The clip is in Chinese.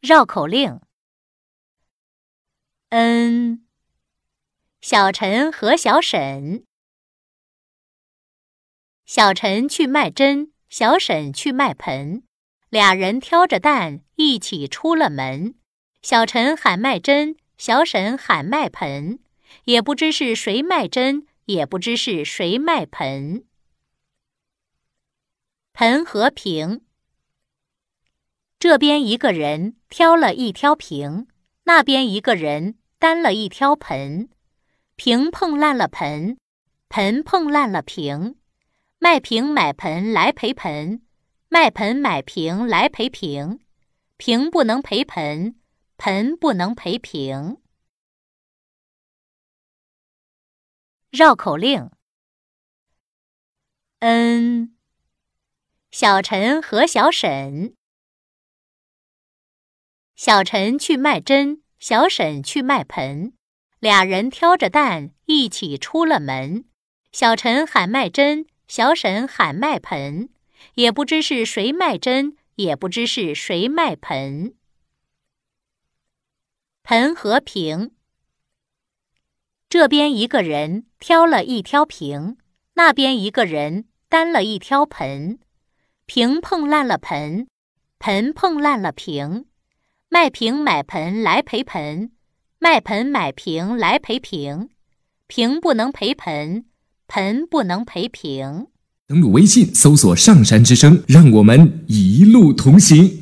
绕口令。嗯，小陈和小沈，小陈去卖针，小沈去卖盆，俩人挑着担一起出了门。小陈喊卖针，小沈喊卖盆，也不知是谁卖针，也不知是谁卖盆。盆和瓶，这边一个人挑了一挑瓶，那边一个人。担了一挑盆，瓶碰烂了盆，盆碰烂了瓶，卖瓶买盆来赔盆，卖盆买瓶来赔瓶，瓶不能赔盆，盆不能赔瓶。绕口令。嗯，小陈和小沈，小陈去卖针。小沈去卖盆，俩人挑着担一起出了门。小陈喊卖针，小沈喊卖盆，也不知是谁卖针，也不知是谁卖盆。盆和瓶，这边一个人挑了一挑瓶，那边一个人担了一挑盆，瓶碰烂了盆，盆碰烂了瓶。卖瓶买盆来赔盆，卖盆买瓶来赔瓶，瓶不能赔盆，盆不能赔瓶。登录微信，搜索“上山之声”，让我们一路同行。